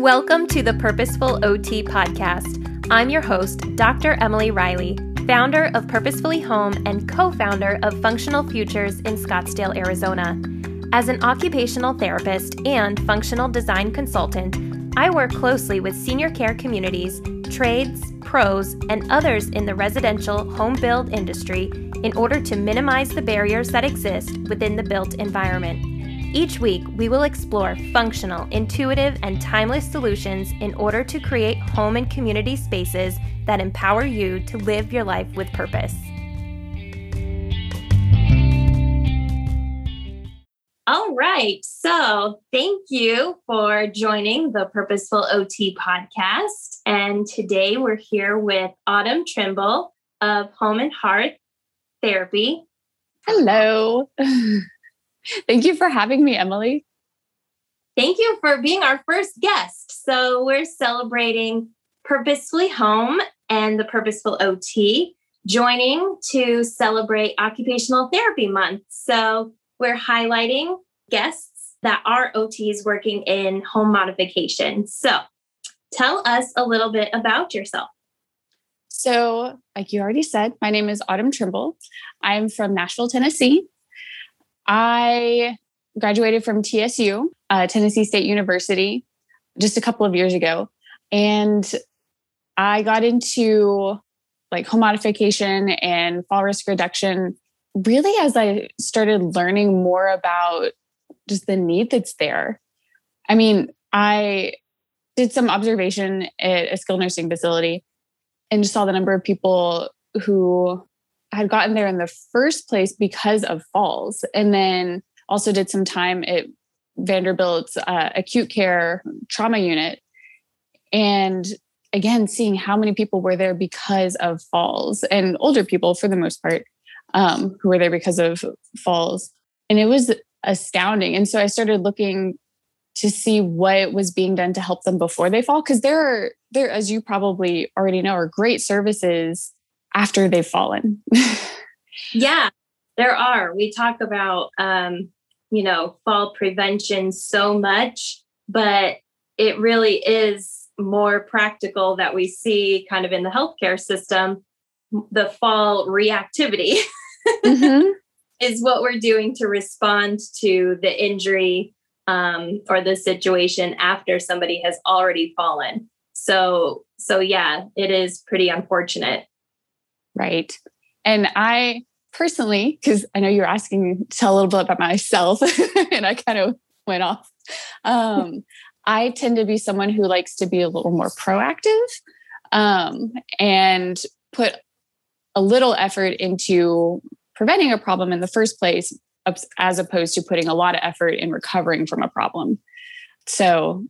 Welcome to the Purposeful OT podcast. I'm your host, Dr. Emily Riley, founder of Purposefully Home and co founder of Functional Futures in Scottsdale, Arizona. As an occupational therapist and functional design consultant, I work closely with senior care communities, trades, pros, and others in the residential home build industry in order to minimize the barriers that exist within the built environment. Each week, we will explore functional, intuitive, and timeless solutions in order to create home and community spaces that empower you to live your life with purpose. All right. So, thank you for joining the Purposeful OT podcast. And today we're here with Autumn Trimble of Home and Hearth Therapy. Hello. Thank you for having me, Emily. Thank you for being our first guest. So, we're celebrating Purposefully Home and the Purposeful OT, joining to celebrate Occupational Therapy Month. So, we're highlighting guests that are OTs working in home modification. So, tell us a little bit about yourself. So, like you already said, my name is Autumn Trimble. I'm from Nashville, Tennessee. I graduated from TSU, uh, Tennessee State University, just a couple of years ago. And I got into like home modification and fall risk reduction really as I started learning more about just the need that's there. I mean, I did some observation at a skilled nursing facility and just saw the number of people who had gotten there in the first place because of falls. And then also did some time at Vanderbilt's uh, acute care trauma unit. And again, seeing how many people were there because of falls and older people for the most part um, who were there because of falls. And it was astounding. And so I started looking to see what was being done to help them before they fall. Cause there are, there, as you probably already know, are great services after they've fallen. yeah, there are. We talk about, um, you know, fall prevention so much, but it really is more practical that we see kind of in the healthcare system. The fall reactivity mm-hmm. is what we're doing to respond to the injury um, or the situation after somebody has already fallen. So, so yeah, it is pretty unfortunate. Right. And I personally, because I know you're asking me to tell a little bit about myself, and I kind of went off. Um, I tend to be someone who likes to be a little more proactive um, and put a little effort into preventing a problem in the first place, as opposed to putting a lot of effort in recovering from a problem. So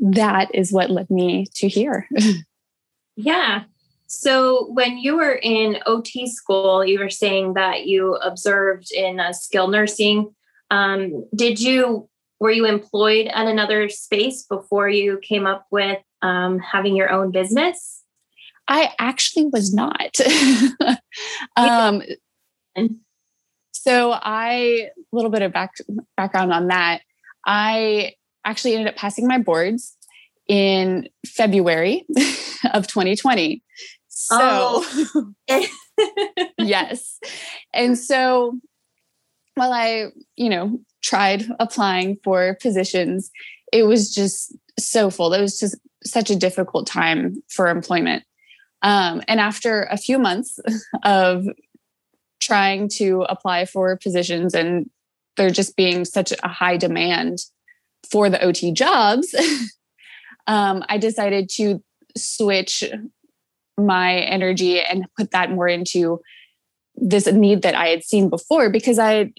that is what led me to here. yeah. So, when you were in OT school, you were saying that you observed in uh, skilled nursing. Um, did you were you employed at another space before you came up with um, having your own business? I actually was not. um, so, I a little bit of back, background on that. I actually ended up passing my boards in February of 2020. So, oh. yes. And so while I, you know, tried applying for positions, it was just so full. It was just such a difficult time for employment. Um, and after a few months of trying to apply for positions and there just being such a high demand for the OT jobs, um, I decided to switch my energy and put that more into this need that I had seen before because I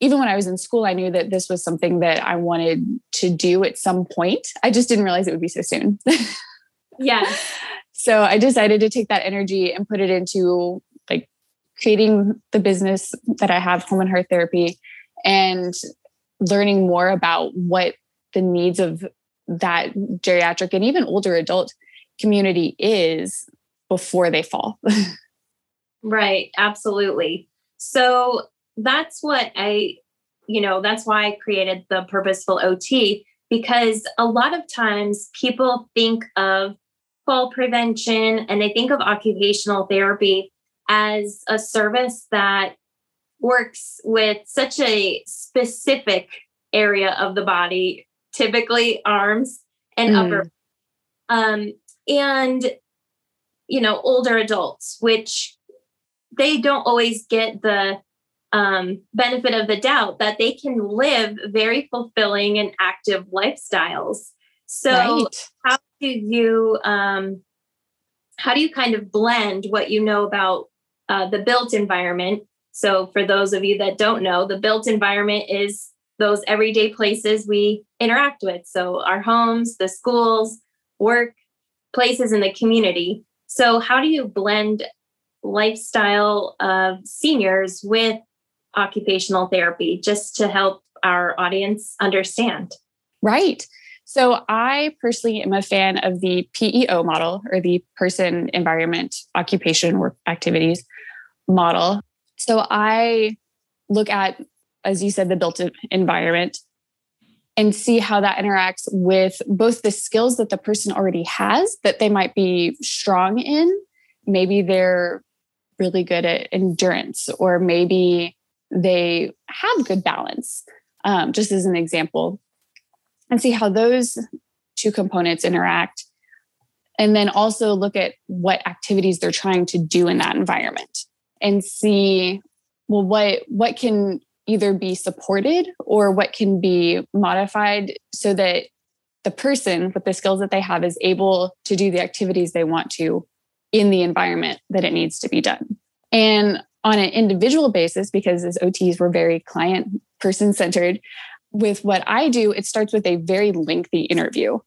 even when I was in school I knew that this was something that I wanted to do at some point. I just didn't realize it would be so soon. yeah. So I decided to take that energy and put it into like creating the business that I have home and hearth therapy and learning more about what the needs of that geriatric and even older adult community is before they fall. right, absolutely. So that's what I, you know, that's why I created the purposeful OT because a lot of times people think of fall prevention and they think of occupational therapy as a service that works with such a specific area of the body, typically arms and mm. upper. Um, and, you know, older adults, which they don't always get the um, benefit of the doubt that they can live very fulfilling and active lifestyles. So, right. how do you um, how do you kind of blend what you know about uh, the built environment? So, for those of you that don't know, the built environment is those everyday places we interact with. So, our homes, the schools, work, places in the community. So, how do you blend lifestyle of seniors with occupational therapy just to help our audience understand? Right. So, I personally am a fan of the PEO model or the person, environment, occupation, work activities model. So, I look at, as you said, the built environment and see how that interacts with both the skills that the person already has that they might be strong in. Maybe they're really good at endurance, or maybe they have good balance, um, just as an example, and see how those two components interact. And then also look at what activities they're trying to do in that environment and see, well, what, what can either be supported or what can be modified so that the person with the skills that they have is able to do the activities they want to in the environment that it needs to be done. And on an individual basis, because as OTs, we're very client person centered, with what I do, it starts with a very lengthy interview,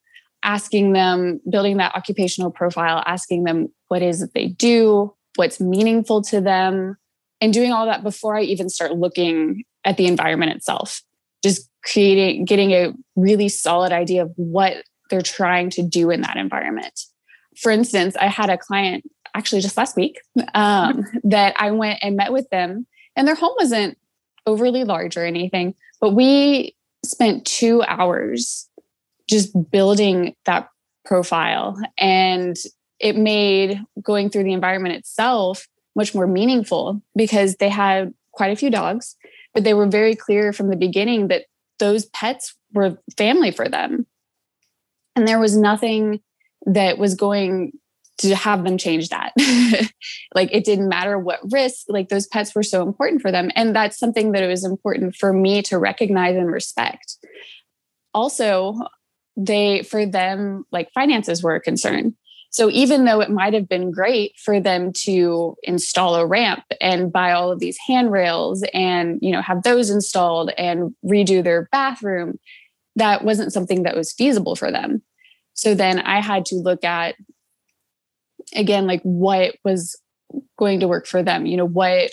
asking them, building that occupational profile, asking them what is it they do, what's meaningful to them, and doing all that before I even start looking at the environment itself. Just creating, getting a really solid idea of what they're trying to do in that environment. For instance, I had a client actually just last week um, that I went and met with them, and their home wasn't overly large or anything, but we spent two hours just building that profile. And it made going through the environment itself much more meaningful because they had quite a few dogs, but they were very clear from the beginning that those pets were family for them. And there was nothing that was going to have them change that. like it didn't matter what risk, like those pets were so important for them. And that's something that it was important for me to recognize and respect. Also, they, for them, like finances were a concern. So even though it might have been great for them to install a ramp and buy all of these handrails and you know have those installed and redo their bathroom, that wasn't something that was feasible for them. So then I had to look at again like what was going to work for them. You know what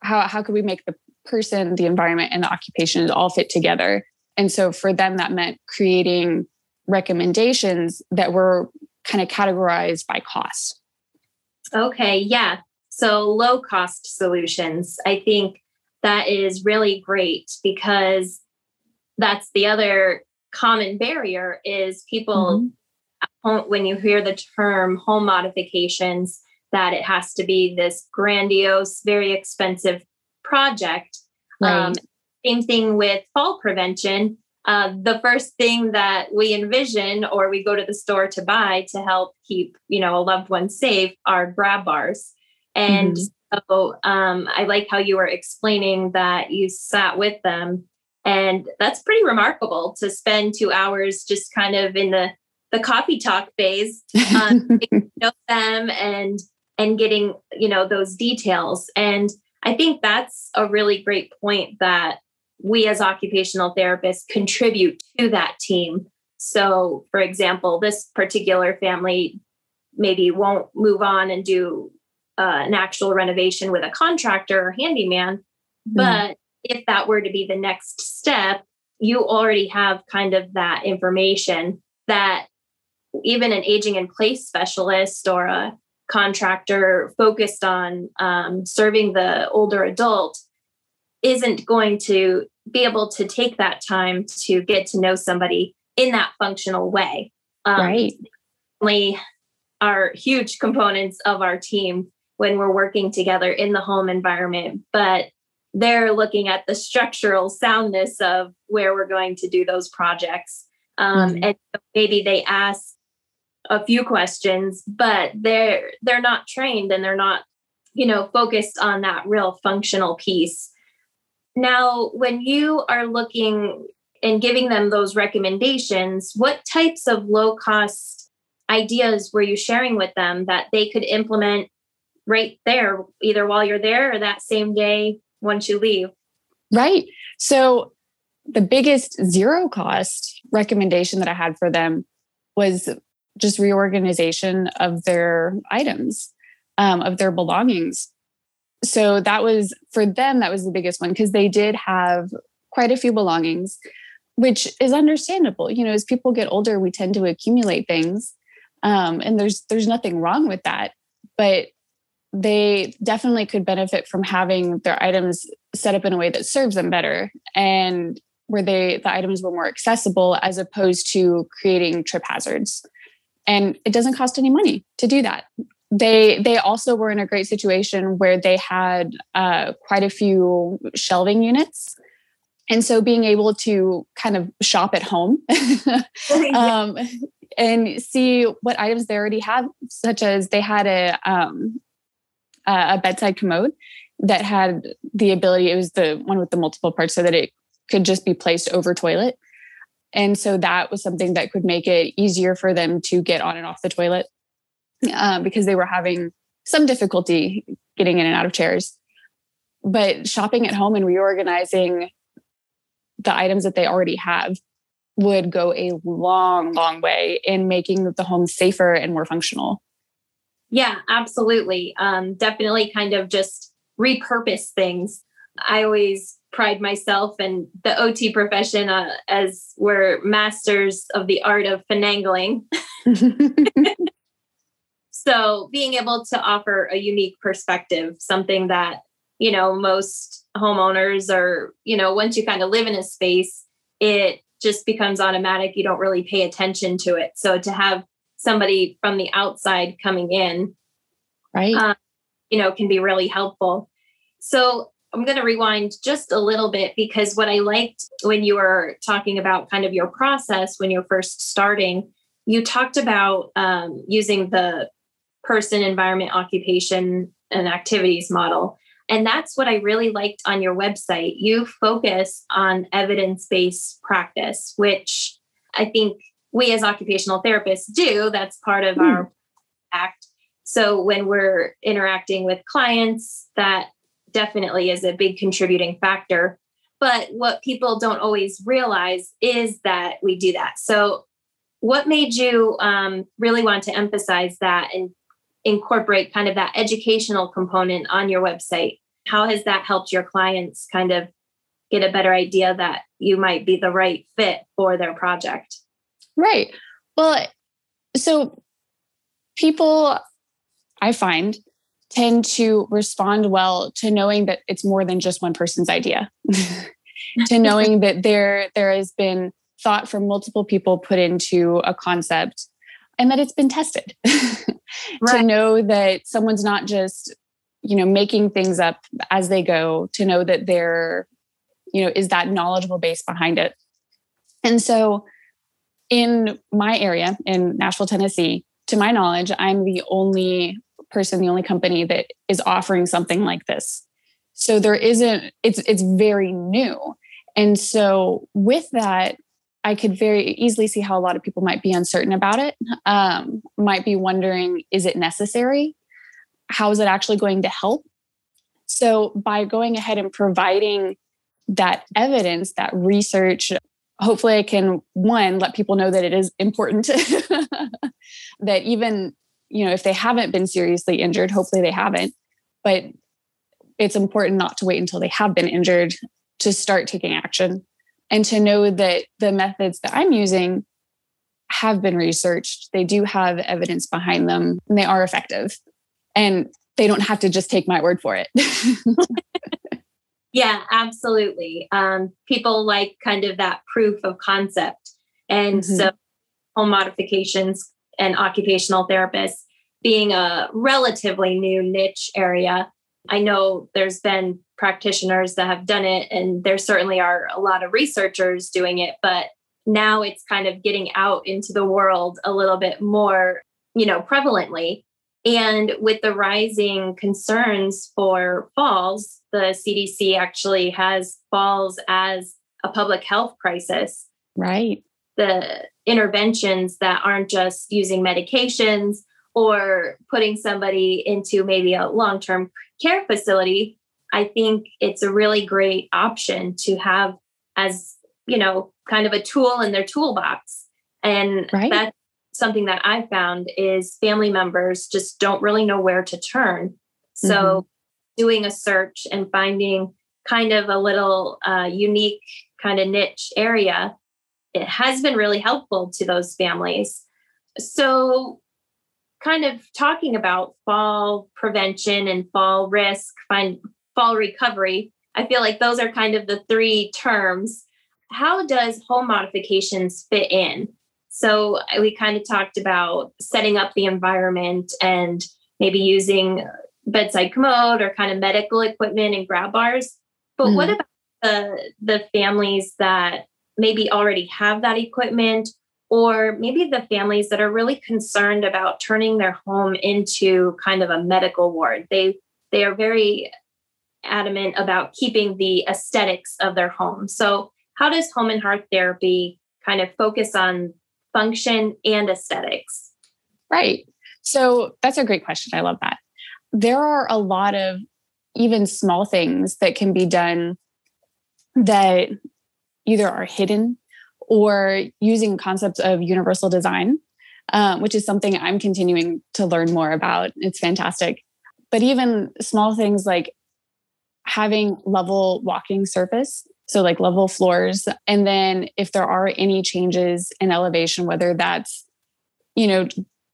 how how could we make the person, the environment, and the occupation all fit together? And so for them, that meant creating recommendations that were kind of categorized by cost. Okay, yeah. So low cost solutions. I think that is really great because that's the other common barrier is people mm-hmm. when you hear the term home modifications that it has to be this grandiose very expensive project right. um, same thing with fall prevention uh, the first thing that we envision or we go to the store to buy to help keep you know a loved one safe are grab bars. And mm-hmm. so um, i like how you were explaining that you sat with them. And that's pretty remarkable to spend two hours just kind of in the the coffee talk phase um, know them and and getting you know those details. And i think that's a really great point that we as occupational therapists contribute to that team. So, for example, this particular family maybe won't move on and do uh, an actual renovation with a contractor or handyman. Mm-hmm. But if that were to be the next step, you already have kind of that information that even an aging in place specialist or a contractor focused on um, serving the older adult isn't going to be able to take that time to get to know somebody in that functional way. Um, right. We are huge components of our team when we're working together in the home environment, but they're looking at the structural soundness of where we're going to do those projects. Um, mm-hmm. And maybe they ask a few questions, but they're they're not trained and they're not, you know, focused on that real functional piece. Now, when you are looking and giving them those recommendations, what types of low cost ideas were you sharing with them that they could implement right there, either while you're there or that same day once you leave? Right. So, the biggest zero cost recommendation that I had for them was just reorganization of their items, um, of their belongings. So that was for them, that was the biggest one because they did have quite a few belongings, which is understandable. You know, as people get older, we tend to accumulate things. Um, and there's there's nothing wrong with that. But they definitely could benefit from having their items set up in a way that serves them better and where they the items were more accessible as opposed to creating trip hazards and it doesn't cost any money to do that they they also were in a great situation where they had uh, quite a few shelving units. And so being able to kind of shop at home um, and see what items they already have such as they had a um, a bedside commode that had the ability, it was the one with the multiple parts so that it could just be placed over toilet. And so that was something that could make it easier for them to get on and off the toilet uh, because they were having some difficulty getting in and out of chairs. But shopping at home and reorganizing the items that they already have would go a long, long way in making the home safer and more functional. Yeah, absolutely. Um, definitely kind of just repurpose things. I always pride myself and the OT profession uh, as we're masters of the art of finagling. so being able to offer a unique perspective, something that, you know, most homeowners are, you know, once you kind of live in a space, it just becomes automatic. You don't really pay attention to it. So to have somebody from the outside coming in, right? Um, you know, can be really helpful. So I'm going to rewind just a little bit because what I liked when you were talking about kind of your process when you're first starting, you talked about um, using the person, environment, occupation, and activities model. And that's what I really liked on your website. You focus on evidence based practice, which I think we as occupational therapists do. That's part of mm. our act. So when we're interacting with clients, that definitely is a big contributing factor. But what people don't always realize is that we do that. So, what made you um, really want to emphasize that and incorporate kind of that educational component on your website? How has that helped your clients kind of get a better idea that you might be the right fit for their project? Right. Well, so people I find tend to respond well to knowing that it's more than just one person's idea. to knowing that there there has been thought from multiple people put into a concept and that it's been tested. right. To know that someone's not just you know making things up as they go to know that there you know is that knowledgeable base behind it. And so in my area in Nashville, Tennessee, to my knowledge, I'm the only person, the only company that is offering something like this. So there isn't, it's it's very new. And so with that, I could very easily see how a lot of people might be uncertain about it, um, might be wondering, is it necessary? How is it actually going to help? So by going ahead and providing that evidence, that research, hopefully I can one let people know that it is important that even you know if they haven't been seriously injured hopefully they haven't but it's important not to wait until they have been injured to start taking action and to know that the methods that I'm using have been researched they do have evidence behind them and they are effective and they don't have to just take my word for it Yeah, absolutely. Um, people like kind of that proof of concept. And mm-hmm. so, home modifications and occupational therapists being a relatively new niche area. I know there's been practitioners that have done it, and there certainly are a lot of researchers doing it, but now it's kind of getting out into the world a little bit more, you know, prevalently. And with the rising concerns for falls, the CDC actually has falls as a public health crisis. Right. The interventions that aren't just using medications or putting somebody into maybe a long term care facility, I think it's a really great option to have as, you know, kind of a tool in their toolbox. And right. that's something that I found is family members just don't really know where to turn. So mm-hmm. doing a search and finding kind of a little uh, unique kind of niche area, it has been really helpful to those families. So kind of talking about fall prevention and fall risk, find fall recovery, I feel like those are kind of the three terms. How does home modifications fit in? So we kind of talked about setting up the environment and maybe using bedside commode or kind of medical equipment and grab bars. But mm. what about the the families that maybe already have that equipment or maybe the families that are really concerned about turning their home into kind of a medical ward. They they are very adamant about keeping the aesthetics of their home. So how does home and hearth therapy kind of focus on function and aesthetics? Right. So that's a great question. I love that. There are a lot of even small things that can be done that either are hidden or using concepts of universal design, um, which is something I'm continuing to learn more about. It's fantastic. But even small things like having level walking surface so like level floors and then if there are any changes in elevation whether that's you know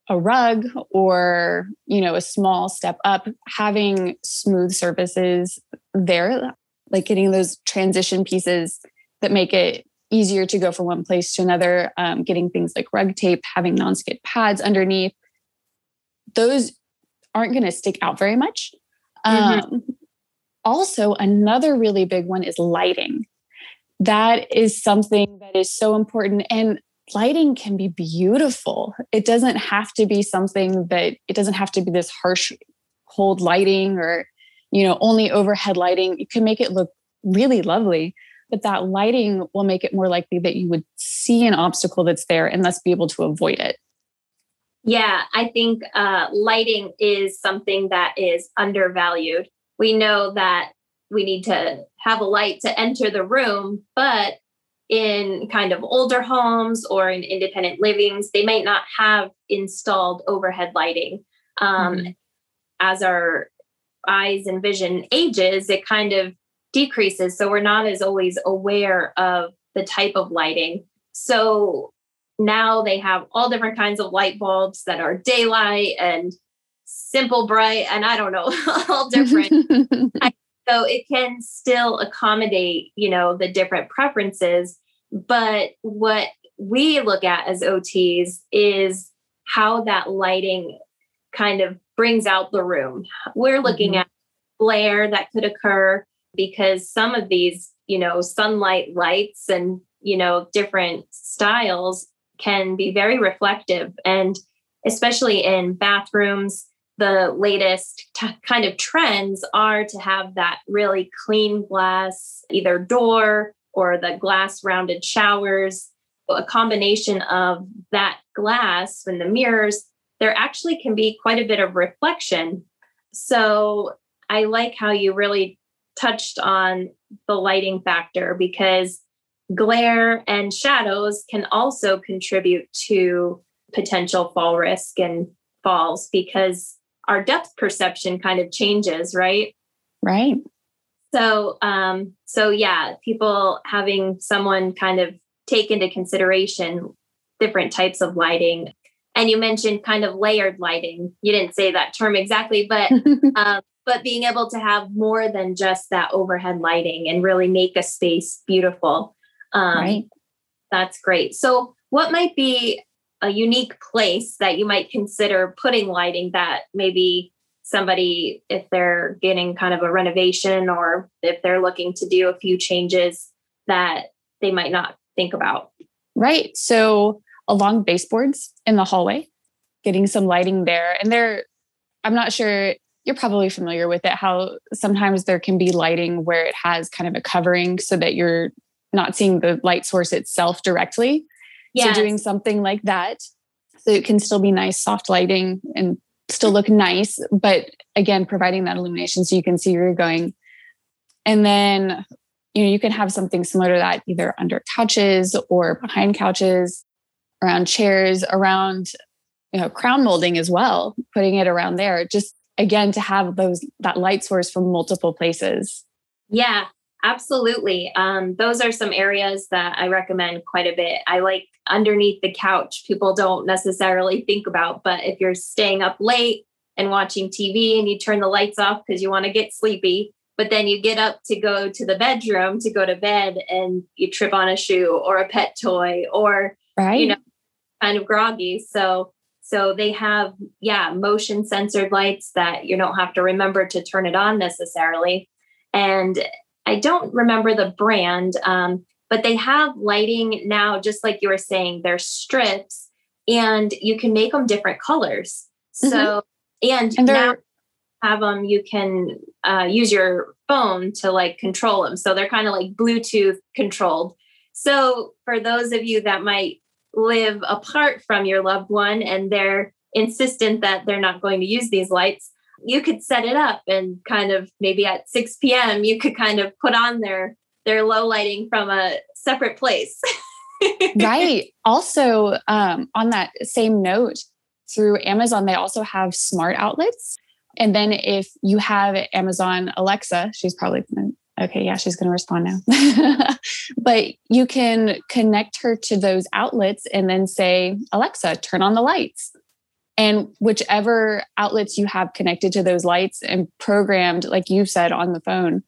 a rug or you know a small step up having smooth surfaces there like getting those transition pieces that make it easier to go from one place to another um, getting things like rug tape having non-skid pads underneath those aren't going to stick out very much mm-hmm. um, also, another really big one is lighting. That is something that is so important. And lighting can be beautiful. It doesn't have to be something that it doesn't have to be this harsh, cold lighting or, you know, only overhead lighting. You can make it look really lovely, but that lighting will make it more likely that you would see an obstacle that's there and thus be able to avoid it. Yeah, I think uh, lighting is something that is undervalued we know that we need to have a light to enter the room, but in kind of older homes or in independent livings, they might not have installed overhead lighting. Um, mm-hmm. As our eyes and vision ages, it kind of decreases. So we're not as always aware of the type of lighting. So now they have all different kinds of light bulbs that are daylight and simple, bright, and I don't know, all different. so it can still accommodate, you know, the different preferences. But what we look at as OTs is how that lighting kind of brings out the room. We're looking mm-hmm. at glare that could occur because some of these, you know, sunlight lights and, you know, different styles can be very reflective. And especially in bathrooms, the latest t- kind of trends are to have that really clean glass, either door or the glass rounded showers. A combination of that glass and the mirrors, there actually can be quite a bit of reflection. So I like how you really touched on the lighting factor because glare and shadows can also contribute to potential fall risk and falls because our depth perception kind of changes, right? Right. So, um, so yeah, people having someone kind of take into consideration different types of lighting. And you mentioned kind of layered lighting. You didn't say that term exactly, but um, but being able to have more than just that overhead lighting and really make a space beautiful. Um, right. That's great. So, what might be a unique place that you might consider putting lighting that maybe somebody, if they're getting kind of a renovation or if they're looking to do a few changes that they might not think about? Right. So, along baseboards in the hallway, getting some lighting there. And there, I'm not sure you're probably familiar with it, how sometimes there can be lighting where it has kind of a covering so that you're not seeing the light source itself directly. Yes. So doing something like that so it can still be nice soft lighting and still look nice, but again, providing that illumination so you can see where you're going. And then, you know, you can have something similar to that either under couches or behind couches, around chairs, around, you know, crown molding as well, putting it around there, just again to have those that light source from multiple places. Yeah, Absolutely. Um, those are some areas that I recommend quite a bit. I like underneath the couch, people don't necessarily think about, but if you're staying up late and watching TV and you turn the lights off because you want to get sleepy, but then you get up to go to the bedroom to go to bed and you trip on a shoe or a pet toy or, right. you know, kind of groggy. So, so they have, yeah, motion censored lights that you don't have to remember to turn it on necessarily. And I don't remember the brand, um, but they have lighting now, just like you were saying, they're strips and you can make them different colors. So, mm-hmm. and, and now have them, you can uh, use your phone to like control them. So they're kind of like Bluetooth controlled. So for those of you that might live apart from your loved one and they're insistent that they're not going to use these lights, you could set it up and kind of maybe at 6 p.m. you could kind of put on their their low lighting from a separate place. right. Also, um, on that same note, through Amazon, they also have smart outlets. And then if you have Amazon Alexa, she's probably okay, yeah, she's going to respond now. but you can connect her to those outlets and then say, Alexa, turn on the lights. And whichever outlets you have connected to those lights and programmed like you said on the phone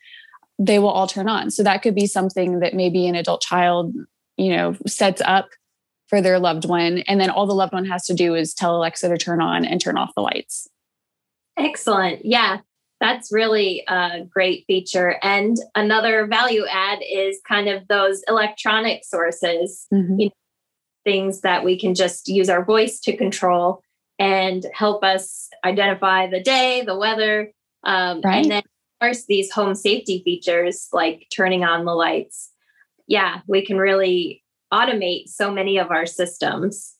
they will all turn on. So that could be something that maybe an adult child you know sets up for their loved one and then all the loved one has to do is tell alexa to turn on and turn off the lights. Excellent. Yeah that's really a great feature and another value add is kind of those electronic sources mm-hmm. you know, things that we can just use our voice to control and help us identify the day, the weather, um, right. and then of course these home safety features like turning on the lights. Yeah, we can really automate so many of our systems.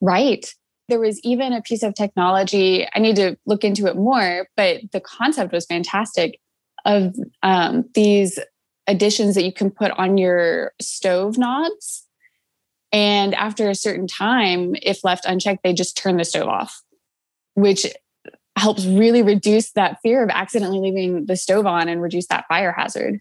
Right. There was even a piece of technology, I need to look into it more, but the concept was fantastic of um, these additions that you can put on your stove knobs and after a certain time, if left unchecked, they just turn the stove off, which helps really reduce that fear of accidentally leaving the stove on and reduce that fire hazard.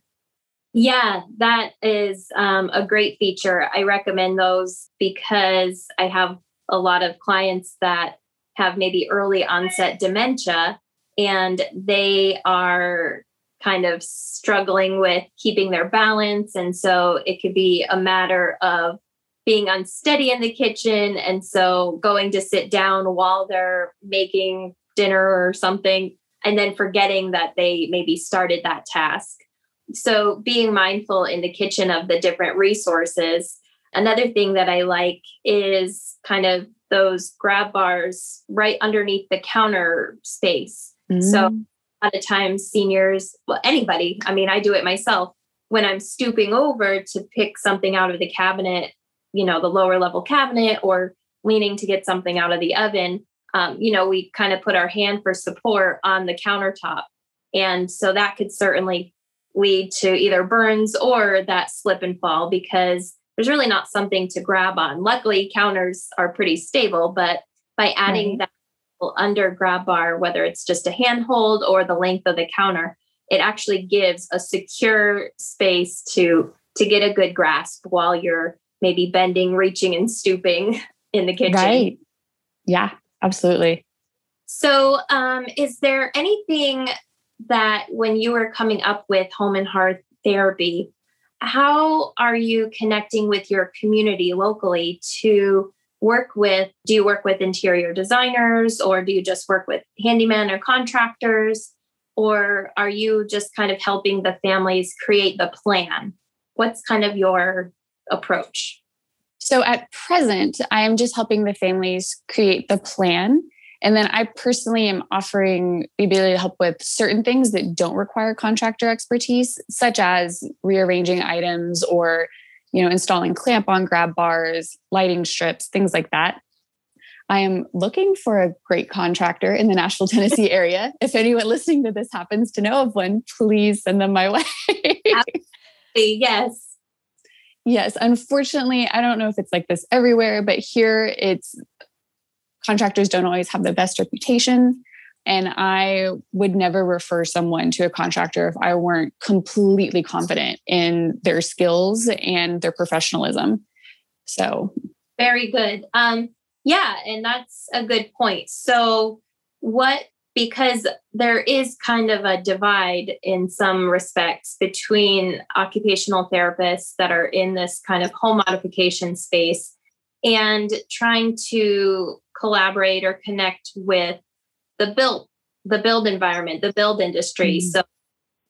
Yeah, that is um, a great feature. I recommend those because I have a lot of clients that have maybe early onset dementia and they are kind of struggling with keeping their balance. And so it could be a matter of being unsteady in the kitchen. And so going to sit down while they're making dinner or something, and then forgetting that they maybe started that task. So being mindful in the kitchen of the different resources. Another thing that I like is kind of those grab bars right underneath the counter space. Mm. So a lot of times seniors, well, anybody, I mean, I do it myself when I'm stooping over to pick something out of the cabinet you know the lower level cabinet or leaning to get something out of the oven um, you know we kind of put our hand for support on the countertop and so that could certainly lead to either burns or that slip and fall because there's really not something to grab on luckily counters are pretty stable but by adding right. that under grab bar whether it's just a handhold or the length of the counter it actually gives a secure space to to get a good grasp while you're maybe bending, reaching, and stooping in the kitchen. Right. Yeah, absolutely. So, um, is there anything that when you were coming up with home and hearth therapy, how are you connecting with your community locally to work with? Do you work with interior designers or do you just work with handyman or contractors? Or are you just kind of helping the families create the plan? What's kind of your approach? So at present, I am just helping the families create the plan. And then I personally am offering the ability to help with certain things that don't require contractor expertise, such as rearranging items or, you know, installing clamp on grab bars, lighting strips, things like that. I am looking for a great contractor in the Nashville, Tennessee area. If anyone listening to this happens to know of one, please send them my way. yes. Yes, unfortunately, I don't know if it's like this everywhere, but here it's contractors don't always have the best reputation. And I would never refer someone to a contractor if I weren't completely confident in their skills and their professionalism. So, very good. Um, yeah, and that's a good point. So, what because there is kind of a divide in some respects between occupational therapists that are in this kind of home modification space and trying to collaborate or connect with the built the build environment the build industry mm-hmm. so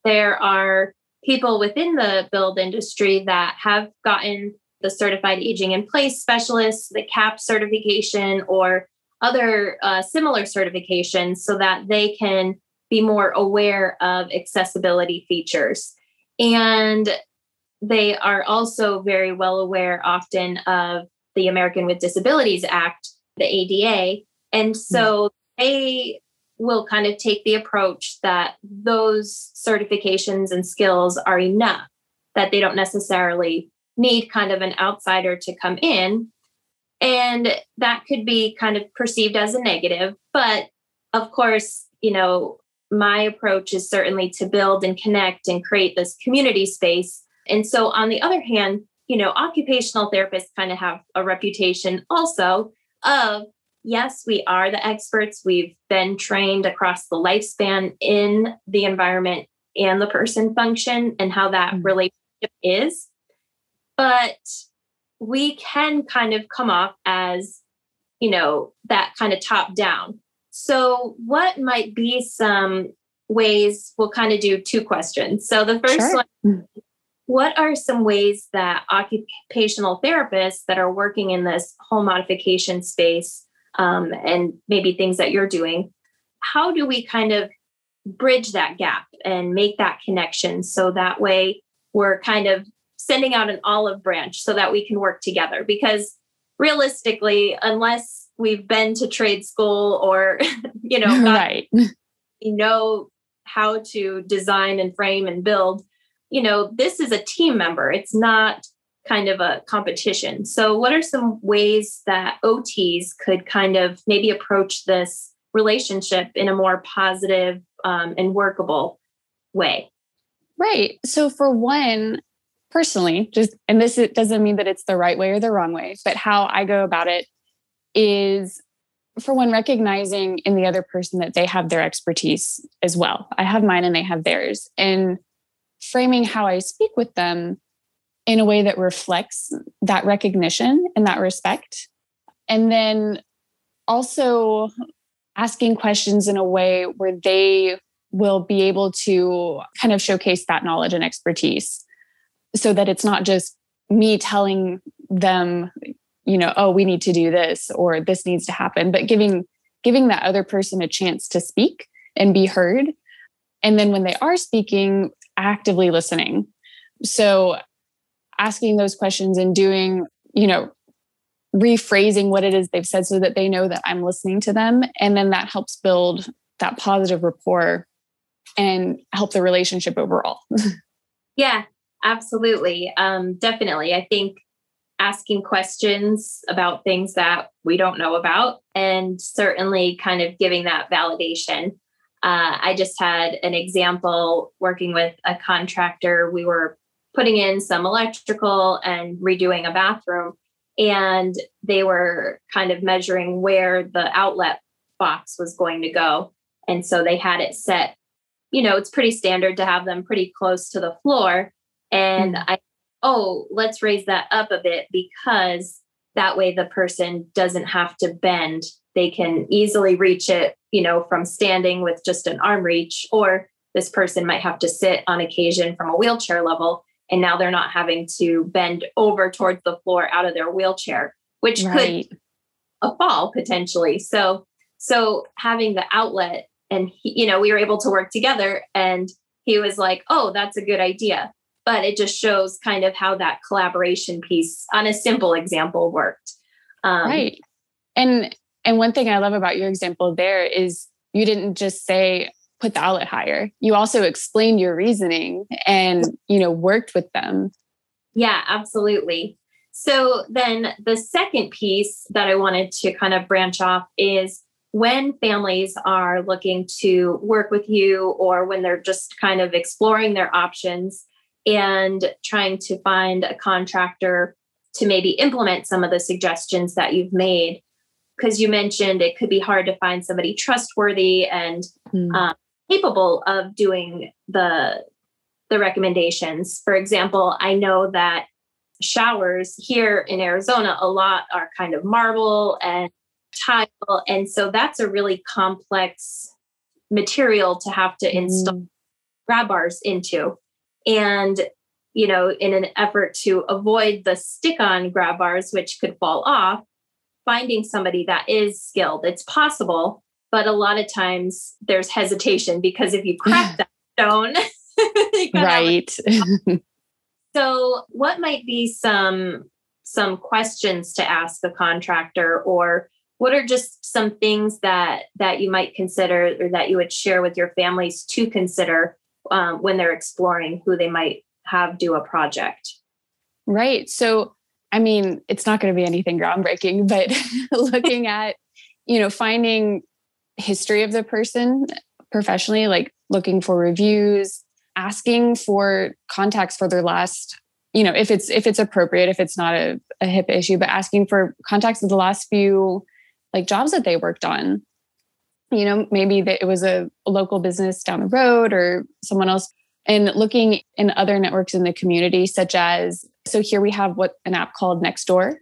there are people within the build industry that have gotten the certified aging in place specialist the CAPS certification or other uh, similar certifications so that they can be more aware of accessibility features. And they are also very well aware often of the American with Disabilities Act, the ADA. And so mm-hmm. they will kind of take the approach that those certifications and skills are enough, that they don't necessarily need kind of an outsider to come in and that could be kind of perceived as a negative. But of course, you know, my approach is certainly to build and connect and create this community space. And so, on the other hand, you know, occupational therapists kind of have a reputation also of yes, we are the experts. We've been trained across the lifespan in the environment and the person function and how that mm-hmm. relationship is. But we can kind of come off as, you know, that kind of top down. So, what might be some ways we'll kind of do two questions? So, the first sure. one what are some ways that occupational therapists that are working in this home modification space um, and maybe things that you're doing how do we kind of bridge that gap and make that connection so that way we're kind of sending out an olive branch so that we can work together? Because realistically unless we've been to trade school or you know right. you know how to design and frame and build you know this is a team member it's not kind of a competition so what are some ways that ots could kind of maybe approach this relationship in a more positive um, and workable way right so for one personally, just, and this doesn't mean that it's the right way or the wrong way, but how I go about it is for one, recognizing in the other person that they have their expertise as well. I have mine and they have theirs. And framing how I speak with them in a way that reflects that recognition and that respect. And then also asking questions in a way where they will be able to kind of showcase that knowledge and expertise so that it's not just me telling them you know oh we need to do this or this needs to happen but giving giving that other person a chance to speak and be heard and then when they are speaking actively listening so asking those questions and doing you know rephrasing what it is they've said so that they know that I'm listening to them and then that helps build that positive rapport and help the relationship overall yeah Absolutely. Um, definitely. I think asking questions about things that we don't know about and certainly kind of giving that validation. Uh, I just had an example working with a contractor. We were putting in some electrical and redoing a bathroom. and they were kind of measuring where the outlet box was going to go. And so they had it set, you know, it's pretty standard to have them pretty close to the floor. And mm. I, oh, let's raise that up a bit because that way the person doesn't have to bend. They can easily reach it, you know, from standing with just an arm reach, or this person might have to sit on occasion from a wheelchair level. And now they're not having to bend over towards the floor out of their wheelchair, which right. could a fall potentially. So, so having the outlet and he, you know, we were able to work together and he was like, "Oh, that's a good idea." But it just shows kind of how that collaboration piece on a simple example worked. Um, right. And and one thing I love about your example there is you didn't just say, put the outlet higher. You also explained your reasoning and, you know, worked with them. Yeah, absolutely. So then the second piece that I wanted to kind of branch off is when families are looking to work with you or when they're just kind of exploring their options and trying to find a contractor to maybe implement some of the suggestions that you've made because you mentioned it could be hard to find somebody trustworthy and mm. um, capable of doing the the recommendations. For example, I know that showers here in Arizona a lot are kind of marble and tile and so that's a really complex material to have to install mm. grab bars into. And you know, in an effort to avoid the stick on grab bars which could fall off, finding somebody that is skilled. It's possible, but a lot of times there's hesitation because if you crack that stone, right. so, what might be some some questions to ask the contractor, or what are just some things that that you might consider or that you would share with your families to consider um, when they're exploring who they might have do a project? Right. So, I mean, it's not going to be anything groundbreaking, but looking at you know finding history of the person professionally, like looking for reviews, asking for contacts for their last, you know, if it's if it's appropriate, if it's not a, a HIPAA issue, but asking for contacts of the last few like jobs that they worked on. You know, maybe that it was a, a local business down the road or someone else and looking in other networks in the community, such as so here we have what an app called Nextdoor.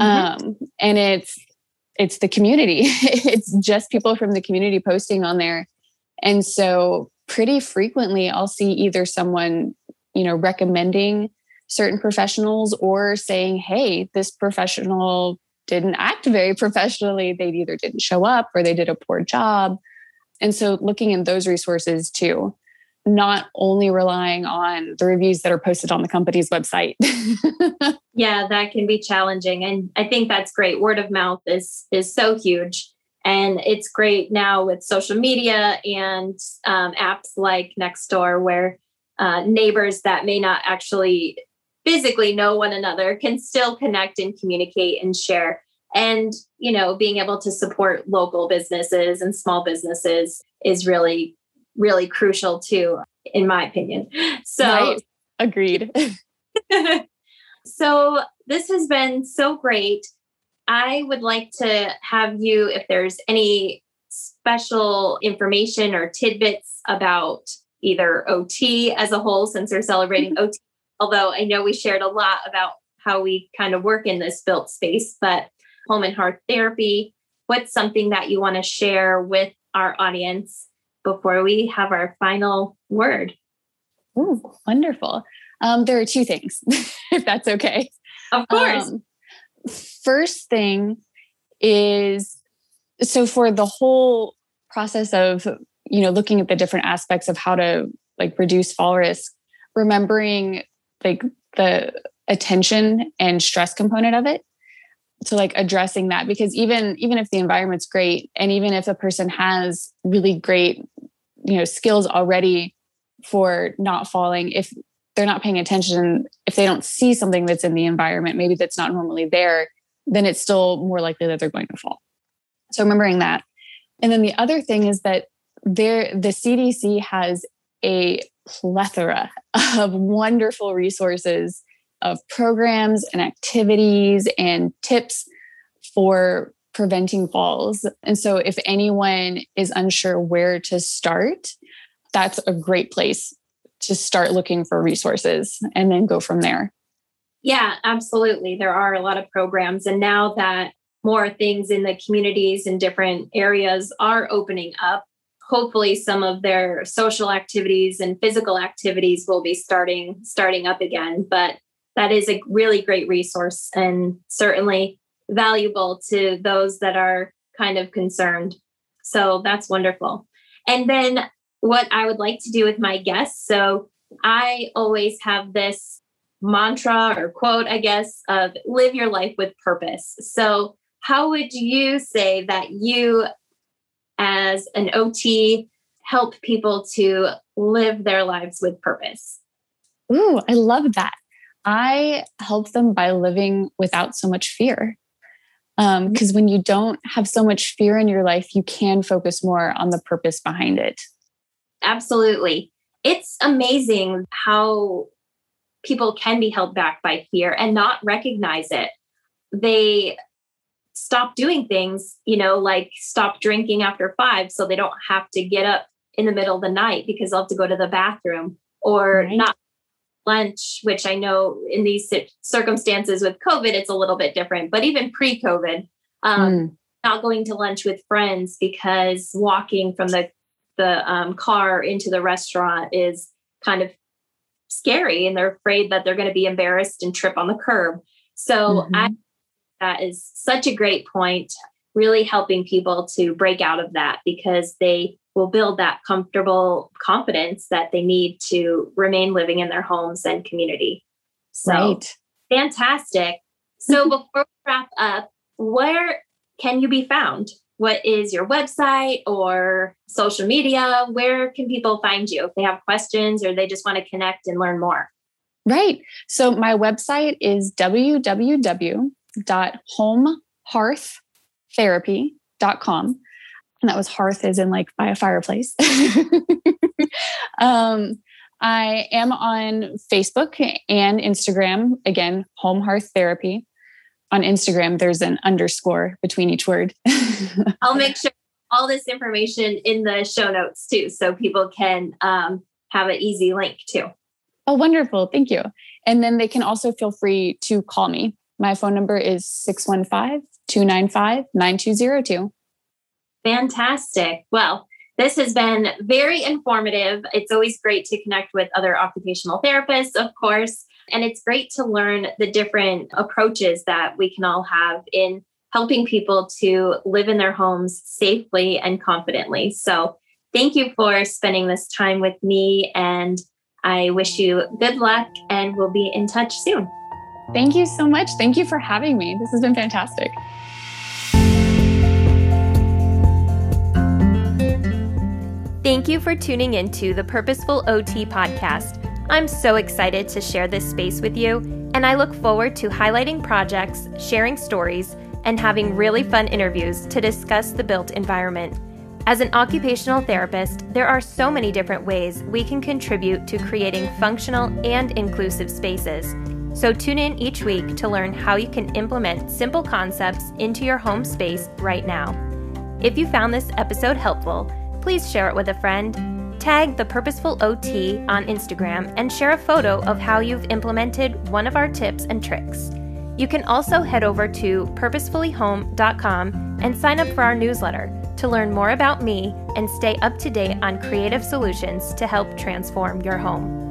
Mm-hmm. Um, and it's it's the community. it's just people from the community posting on there. And so pretty frequently I'll see either someone, you know, recommending certain professionals or saying, "Hey, this professional didn't act very professionally. They either didn't show up or they did a poor job." And so looking in those resources too not only relying on the reviews that are posted on the company's website. yeah, that can be challenging and I think that's great. Word of mouth is is so huge and it's great now with social media and um, apps like Nextdoor where uh, neighbors that may not actually physically know one another can still connect and communicate and share and you know being able to support local businesses and small businesses is really really crucial too, in my opinion. So, right. agreed. so, this has been so great. I would like to have you, if there's any special information or tidbits about either OT as a whole, since we're celebrating. OT, although I know we shared a lot about how we kind of work in this built space, but home and hearth therapy, what's something that you want to share with our audience before we have our final word. Ooh, wonderful. Um, there are two things, if that's okay. Of course. Um, first thing is so for the whole process of you know looking at the different aspects of how to like reduce fall risk remembering like the attention and stress component of it to like addressing that because even even if the environment's great and even if a person has really great you know skills already for not falling if they're not paying attention if they don't see something that's in the environment maybe that's not normally there then it's still more likely that they're going to fall. So remembering that. And then the other thing is that there the cdc has a plethora of wonderful resources of programs and activities and tips for preventing falls. And so, if anyone is unsure where to start, that's a great place to start looking for resources and then go from there. Yeah, absolutely. There are a lot of programs. And now that more things in the communities in different areas are opening up, hopefully some of their social activities and physical activities will be starting starting up again but that is a really great resource and certainly valuable to those that are kind of concerned so that's wonderful and then what i would like to do with my guests so i always have this mantra or quote i guess of live your life with purpose so how would you say that you as an OT help people to live their lives with purpose? Ooh, I love that. I help them by living without so much fear. Because um, when you don't have so much fear in your life, you can focus more on the purpose behind it. Absolutely. It's amazing how people can be held back by fear and not recognize it. They stop doing things, you know, like stop drinking after five so they don't have to get up in the middle of the night because they'll have to go to the bathroom or right. not lunch, which I know in these circumstances with COVID, it's a little bit different, but even pre COVID, um, mm. not going to lunch with friends because walking from the, the um, car into the restaurant is kind of scary and they're afraid that they're going to be embarrassed and trip on the curb. So mm-hmm. I that is such a great point, really helping people to break out of that because they will build that comfortable confidence that they need to remain living in their homes and community. So right. fantastic. So before we wrap up, where can you be found? What is your website or social media? Where can people find you if they have questions or they just want to connect and learn more? Right. So my website is www homehearththerapy.com. And that was hearth as in like by a fireplace. um, I am on Facebook and Instagram. Again, Home Hearth Therapy. On Instagram, there's an underscore between each word. I'll make sure all this information in the show notes too, so people can um, have an easy link too. Oh, wonderful. Thank you. And then they can also feel free to call me my phone number is 615 295 9202. Fantastic. Well, this has been very informative. It's always great to connect with other occupational therapists, of course. And it's great to learn the different approaches that we can all have in helping people to live in their homes safely and confidently. So, thank you for spending this time with me. And I wish you good luck, and we'll be in touch soon. Thank you so much. Thank you for having me. This has been fantastic. Thank you for tuning into the Purposeful OT podcast. I'm so excited to share this space with you, and I look forward to highlighting projects, sharing stories, and having really fun interviews to discuss the built environment. As an occupational therapist, there are so many different ways we can contribute to creating functional and inclusive spaces. So tune in each week to learn how you can implement simple concepts into your home space right now. If you found this episode helpful, please share it with a friend. Tag the Purposeful OT on Instagram and share a photo of how you've implemented one of our tips and tricks. You can also head over to purposefullyhome.com and sign up for our newsletter to learn more about me and stay up to date on creative solutions to help transform your home.